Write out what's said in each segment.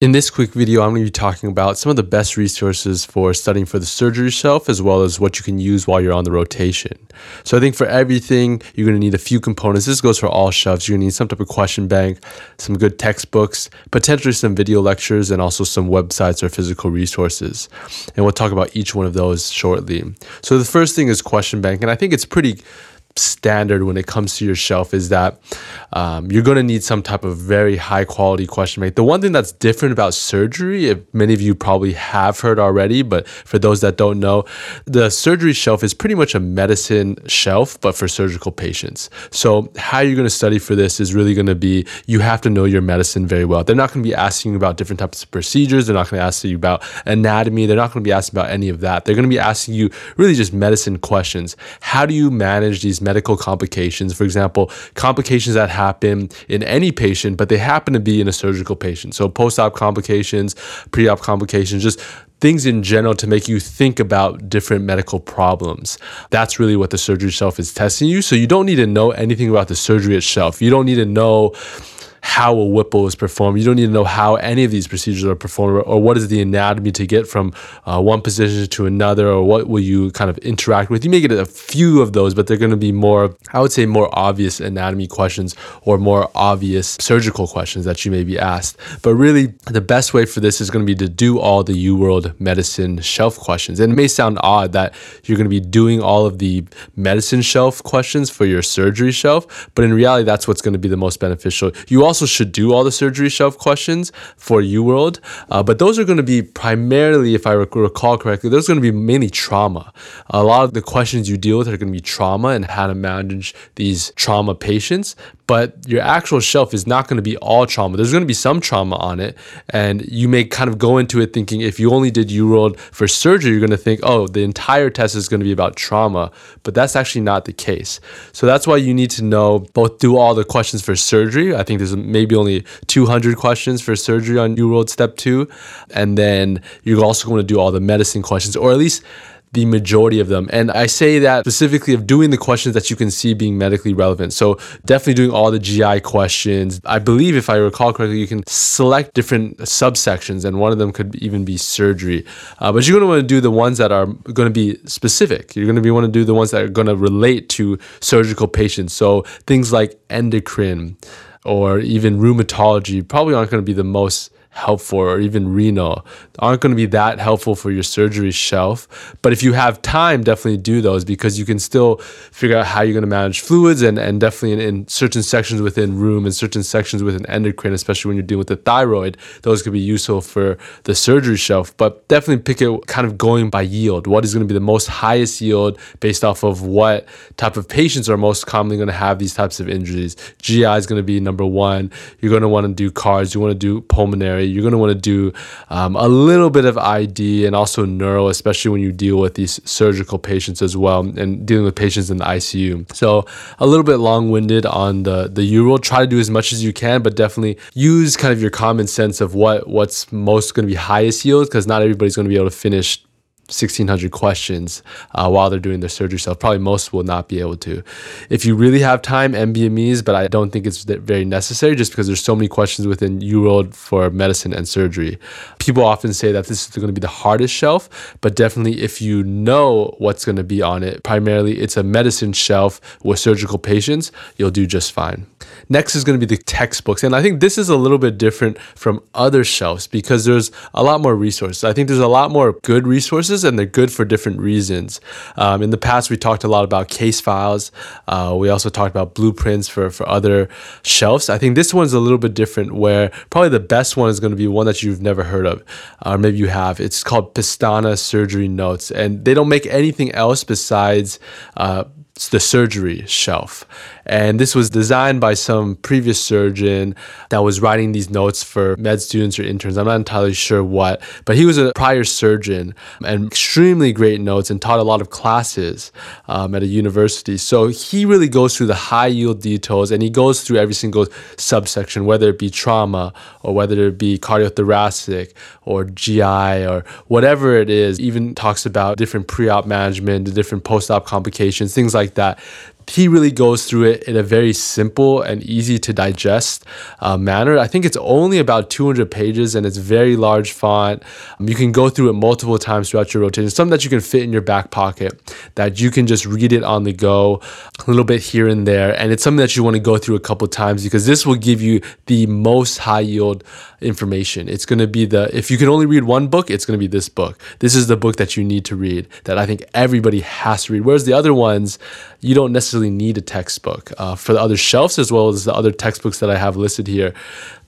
In this quick video, I'm going to be talking about some of the best resources for studying for the surgery shelf, as well as what you can use while you're on the rotation. So I think for everything, you're going to need a few components. This goes for all shelves. You're going to need some type of question bank, some good textbooks, potentially some video lectures, and also some websites or physical resources. And we'll talk about each one of those shortly. So the first thing is question bank, and I think it's pretty standard when it comes to your shelf is that um, you're going to need some type of very high quality question bank. The one thing that's different about surgery, if many of you probably have heard already, but for those that don't know, the surgery shelf is pretty much a medicine shelf, but for surgical patients. So how you're going to study for this is really going to be you have to know your medicine very well. They're not going to be asking you about different types of procedures. They're not going to ask you about anatomy. They're not going to be asking about any of that. They're going to be asking you really just medicine questions. How do you manage these medical complications? For example, complications that happen in any patient, but they happen to be in a surgical patient. So post op complications, pre op complications, just things in general to make you think about different medical problems. That's really what the surgery shelf is testing you. So you don't need to know anything about the surgery itself. You don't need to know how a Whipple is performed. You don't need to know how any of these procedures are performed or what is the anatomy to get from uh, one position to another or what will you kind of interact with. You may get a few of those, but they're going to be more, I would say, more obvious anatomy questions or more obvious surgical questions that you may be asked. But really, the best way for this is going to be to do all the UWorld medicine shelf questions. And it may sound odd that you're going to be doing all of the medicine shelf questions for your surgery shelf, but in reality, that's what's going to be the most beneficial. You also should do all the surgery shelf questions for UWorld, uh, but those are going to be primarily, if I recall correctly, those are going to be mainly trauma. A lot of the questions you deal with are going to be trauma and how to manage these trauma patients but your actual shelf is not going to be all trauma. There's going to be some trauma on it, and you may kind of go into it thinking if you only did UWorld for surgery, you're going to think, oh, the entire test is going to be about trauma, but that's actually not the case. So that's why you need to know both do all the questions for surgery. I think there's maybe only 200 questions for surgery on UWorld Step 2, and then you're also going to do all the medicine questions, or at least the majority of them. And I say that specifically of doing the questions that you can see being medically relevant. So definitely doing all the GI questions. I believe if I recall correctly, you can select different subsections and one of them could even be surgery. Uh, but you're going to want to do the ones that are going to be specific. You're going to be want to do the ones that are going to relate to surgical patients. So things like endocrine or even rheumatology probably aren't going to be the most helpful or even renal aren't going to be that helpful for your surgery shelf. But if you have time, definitely do those because you can still figure out how you're going to manage fluids and, and definitely in, in certain sections within rheum and certain sections within endocrine, especially when you're dealing with the thyroid, those could be useful for the surgery shelf. But definitely pick it kind of going by yield. What is going to be the most highest yield based off of what type of patients are most commonly going to have these types of injuries? GI is going to be number one. You're going to want to do cards. You want to do pulmonary you're going to want to do um, a little bit of ID and also neuro, especially when you deal with these surgical patients as well and dealing with patients in the ICU. So a little bit long-winded on the the UWorld. Try to do as much as you can, but definitely use kind of your common sense of what what's most going to be highest yield because not everybody's going to be able to finish 1600 questions uh, while they're doing their surgery so probably most will not be able to. If you really have time NBMEs, but i don't think it's very necessary just because there's so many questions within UWorld for medicine and surgery. People often say that this is going to be the hardest shelf but definitely if you know what's going to be on it primarily it's a medicine shelf with surgical patients you'll do just fine. Next is going to be the textbooks and i think this is a little bit different from other shelves because there's a lot more resources. I think there's a lot more good resources and they're good for different reasons. Um, in the past, we talked a lot about case files. Uh, we also talked about blueprints for, for other shelves. I think this one's a little bit different, where probably the best one is going to be one that you've never heard of, or maybe you have. It's called Pestana Surgery Notes, and they don't make anything else besides. Uh, the surgery shelf. And this was designed by some previous surgeon that was writing these notes for med students or interns. I'm not entirely sure what, but he was a prior surgeon and extremely great notes and taught a lot of classes um, at a university. So he really goes through the high yield details and he goes through every single subsection, whether it be trauma or whether it be cardiothoracic or GI or whatever it is, even talks about different pre op management, the different post op complications, things like that he really goes through it in a very simple and easy to digest uh, manner. I think it's only about 200 pages and it's very large font. Um, you can go through it multiple times throughout your rotation. Something that you can fit in your back pocket, that you can just read it on the go, a little bit here and there. And it's something that you want to go through a couple times because this will give you the most high yield information. It's going to be the, if you can only read one book, it's going to be this book. This is the book that you need to read that I think everybody has to read. Whereas the other ones, you don't necessarily need a textbook. Uh, for the other shelves, as well as the other textbooks that I have listed here,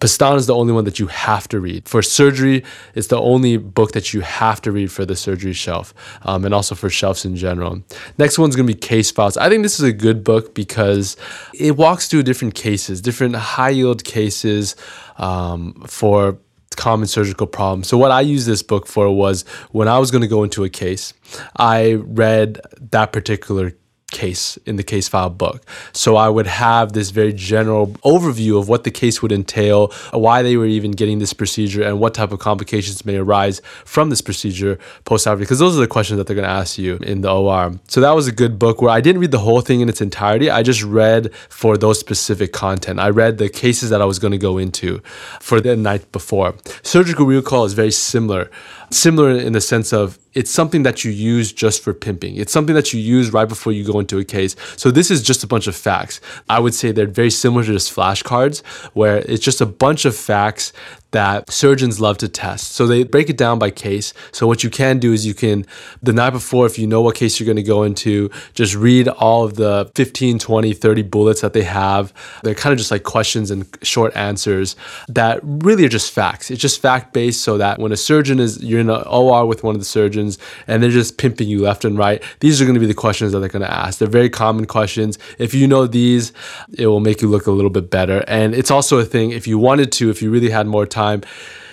Pestana is the only one that you have to read. For surgery, it's the only book that you have to read for the surgery shelf um, and also for shelves in general. Next one's going to be Case Files. I think this is a good book because it walks through different cases, different high yield cases um, for common surgical problems. So what I used this book for was when I was going to go into a case, I read that particular case in the case file book. So I would have this very general overview of what the case would entail, why they were even getting this procedure, and what type of complications may arise from this procedure post operatively. Because those are the questions that they're going to ask you in the OR. So that was a good book where I didn't read the whole thing in its entirety. I just read for those specific content. I read the cases that I was going to go into for the night before. Surgical recall is very similar similar in the sense of it's something that you use just for pimping. It's something that you use right before you go into a case. So this is just a bunch of facts. I would say they're very similar to just flashcards, where it's just a bunch of facts that surgeons love to test. So they break it down by case. So what you can do is you can, the night before, if you know what case you're going to go into, just read all of the 15, 20, 30 bullets that they have. They're kind of just like questions and short answers that really are just facts. It's just fact based so that when a surgeon is, you're in an OR with one of the surgeons and they're just pimping you left and right, these are going to be the questions that they're going to ask. They're very common questions. If you know these, it will make you look a little bit better. And it's also a thing, if you wanted to, if you really had more time, time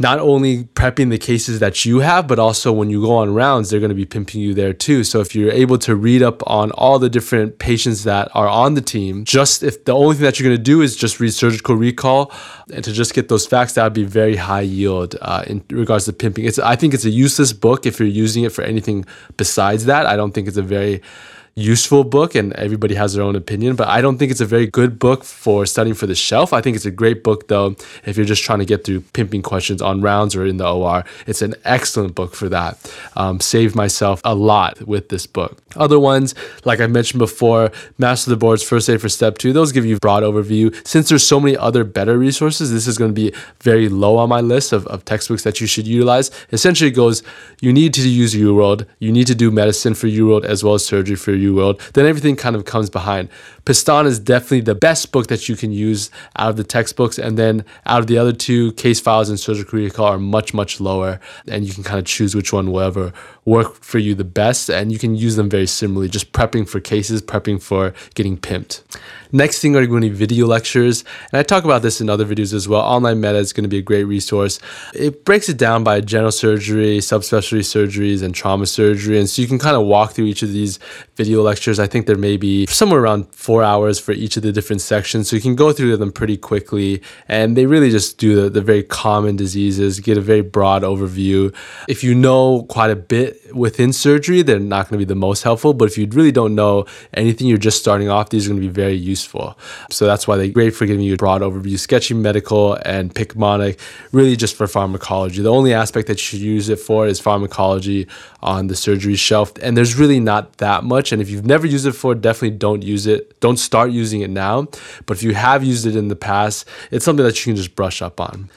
not only prepping the cases that you have, but also when you go on rounds, they're going to be pimping you there too. So if you're able to read up on all the different patients that are on the team, just if the only thing that you're going to do is just read surgical recall and to just get those facts, that would be very high yield uh, in regards to pimping. It's I think it's a useless book if you're using it for anything besides that. I don't think it's a very useful book and everybody has their own opinion but i don't think it's a very good book for studying for the shelf. I think it's a great book though if you're just trying to get through pimping questions on rounds or in the or it's an excellent book for that. Um, saved myself a lot with this book. Other ones like i mentioned before master the boards first aid for step two. Those give you a broad overview. Since there's so many other better resources this is going to be very low on my list of, of textbooks that you should utilize. Essentially goes you need to use UWorld. You need to do medicine for UWorld as well as surgery for UWorld world, then everything kind of comes behind. Pestana is definitely the best book that you can use out of the textbooks. And then out of the other two, case files and surgical recall are much, much lower. And you can kind of choose which one will ever work for you the best. And you can use them very similarly, just prepping for cases, prepping for getting pimped. Next thing are going to be video lectures. And I talk about this in other videos as well. OnlineMedEd is going to be a great resource. It breaks it down by general surgery, subspecialty surgeries, and trauma surgery. And so you can kind of walk through each of these video lectures. I think there may be somewhere around four hours for each of the different sections. So you can go through them pretty quickly. And they really just do the, the very common diseases, get a very broad overview. If you know quite a bit within surgery, they're not going to be the most helpful. But if you really don't know anything, you're just starting off, these are going to be very useful. So that's why they're great for giving you a broad overview. Sketchy Medical and PicMonic, really just for pharmacology. The only aspect that you should use it for is pharmacology on the surgery shelf. And there's really not that much. And if you've never used it before, definitely don't use it. Don't start using it now. But if you have used it in the past, it's something that you can just brush up on.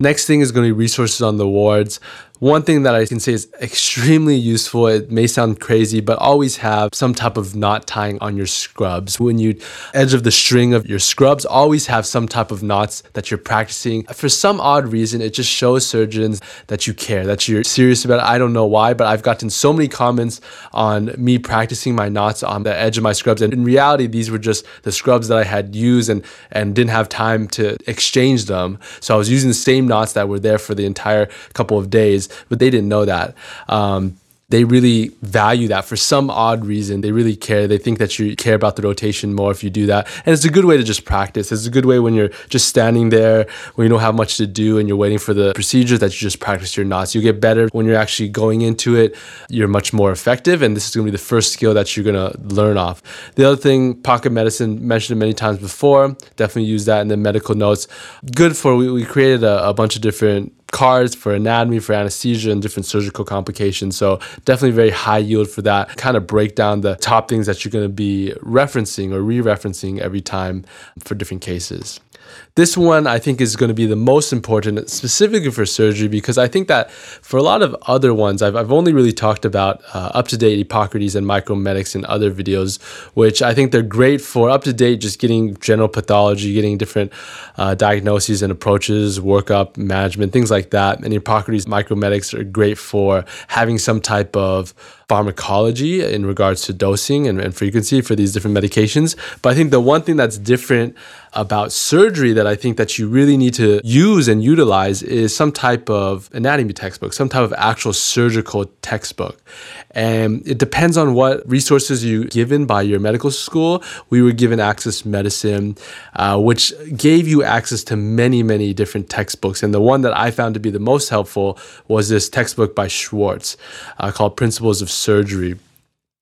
Next thing is going to be resources on the wards. One thing that I can say is extremely useful, it may sound crazy, but always have some type of knot tying on your scrubs. When you edge of the string of your scrubs, always have some type of knots that you're practicing. For some odd reason, it just shows surgeons that you care, that you're serious about it. I don't know why, but I've gotten so many comments on me practicing my knots on the edge of my scrubs. And in reality, these were just the scrubs that I had used and, and didn't have time to exchange them. So I was using the same knots that were there for the entire couple of days but they didn't know that. Um, they really value that for some odd reason. They really care. They think that you care about the rotation more if you do that. And it's a good way to just practice. It's a good way when you're just standing there, when you don't have much to do and you're waiting for the procedure that you just practice your knots. You get better when you're actually going into it. You're much more effective. And this is going to be the first skill that you're going to learn off. The other thing, pocket medicine, mentioned it many times before. Definitely use that in the medical notes. Good for, we, we created a, a bunch of different cards for anatomy, for anesthesia, and different surgical complications. So definitely very high yield for that. Kind of break down the top things that you're going to be referencing or re-referencing every time for different cases. This one I think is going to be the most important specifically for surgery because I think that for a lot of other ones, I've, I've only really talked about uh, up to date Epocrates and Micromedex in other videos, which I think they're great for UpToDate, just getting general pathology, getting different uh, diagnoses and approaches, workup, management, things like that. And Epocrates Micromedex are great for having some type of pharmacology in regards to dosing and, and frequency for these different medications. But I think the one thing that's different about surgery that I think that you really need to use and utilize is some type of anatomy textbook, some type of actual surgical textbook. And it depends on what resources you're given by your medical school. We were given Access Medicine, uh, which gave you access to many, many different textbooks. And the one that I found to be the most helpful was this textbook by Schwartz uh, called Principles of Surgery.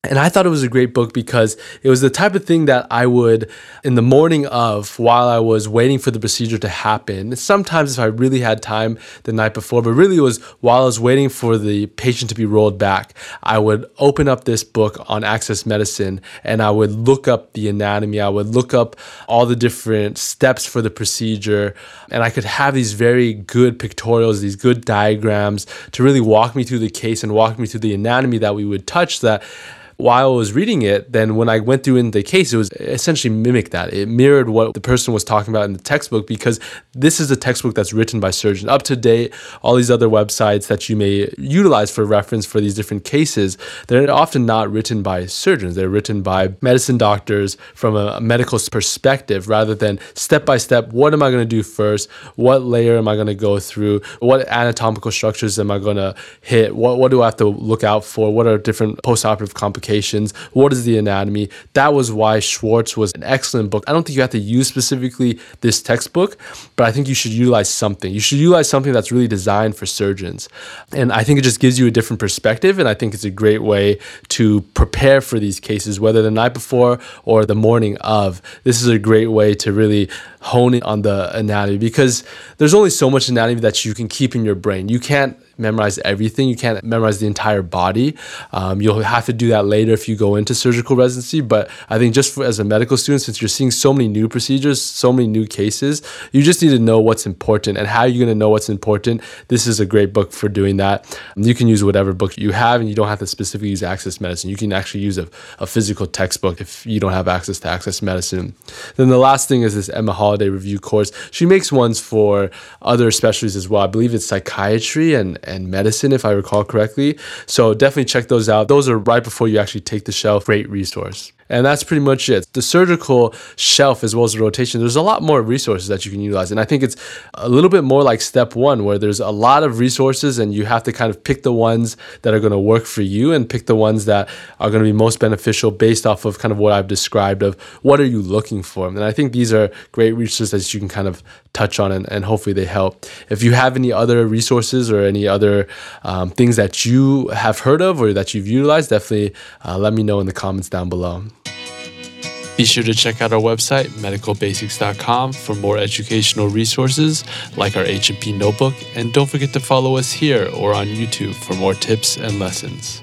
And I thought it was a great book because it was the type of thing that I would, in the morning of, while I was waiting for the procedure to happen, sometimes if I really had time the night before, but really it was while I was waiting for the patient to be rolled back, I would open up this book on access medicine and I would look up the anatomy. I would look up all the different steps for the procedure. And I could have these very good pictorials, these good diagrams to really walk me through the case and walk me through the anatomy that we would touch that while I was reading it, then when I went through in the case, it was essentially mimicked that. It mirrored what the person was talking about in the textbook because this is a textbook that's written by surgeons, up to date. All these other websites that you may utilize for reference for these different cases, they're often not written by surgeons. They're written by medicine doctors from a medical perspective rather than step by step. What am I going to do first? What layer am I going to go through? What anatomical structures am I going to hit? What, what do I have to look out for? What are different postoperative complications? What is the anatomy? That was why Schwartz was an excellent book. I don't think you have to use specifically this textbook, but I think you should utilize something. You should utilize something that's really designed for surgeons. And I think it just gives you a different perspective. And I think it's a great way to prepare for these cases, whether the night before or the morning of. This is a great way to really hone in on the anatomy because there's only so much anatomy that you can keep in your brain. You can't memorize everything. You can't memorize the entire body. Um, you'll have to do that later if you go into surgical residency. But I think just for, as a medical student, since you're seeing so many new procedures, so many new cases, you just need to know what's important. And how are you going to know what's important? This is a great book for doing that. You can use whatever book you have, and you don't have to specifically use Access Medicine. You can actually use a, a physical textbook if you don't have access to Access Medicine. Then the last thing is this Emma Holliday review course. She makes ones for other specialties as well. I believe it's psychiatry and and medicine, if I recall correctly. So definitely check those out. Those are right before you actually take the shelf. Great resource. And that's pretty much it. The surgical shelf, as well as the rotation, there's a lot more resources that you can utilize. And I think it's a little bit more like step one, where there's a lot of resources and you have to kind of pick the ones that are going to work for you and pick the ones that are going to be most beneficial based off of kind of what I've described of what are you looking for. And I think these are great resources that you can kind of touch on and, and hopefully they help. If you have any other resources or any other um, things that you have heard of or that you've utilized, definitely uh, let me know in the comments down below. Be sure to check out our website, medicalbasics.com, for more educational resources like our H&P notebook, and don't forget to follow us here or on YouTube for more tips and lessons.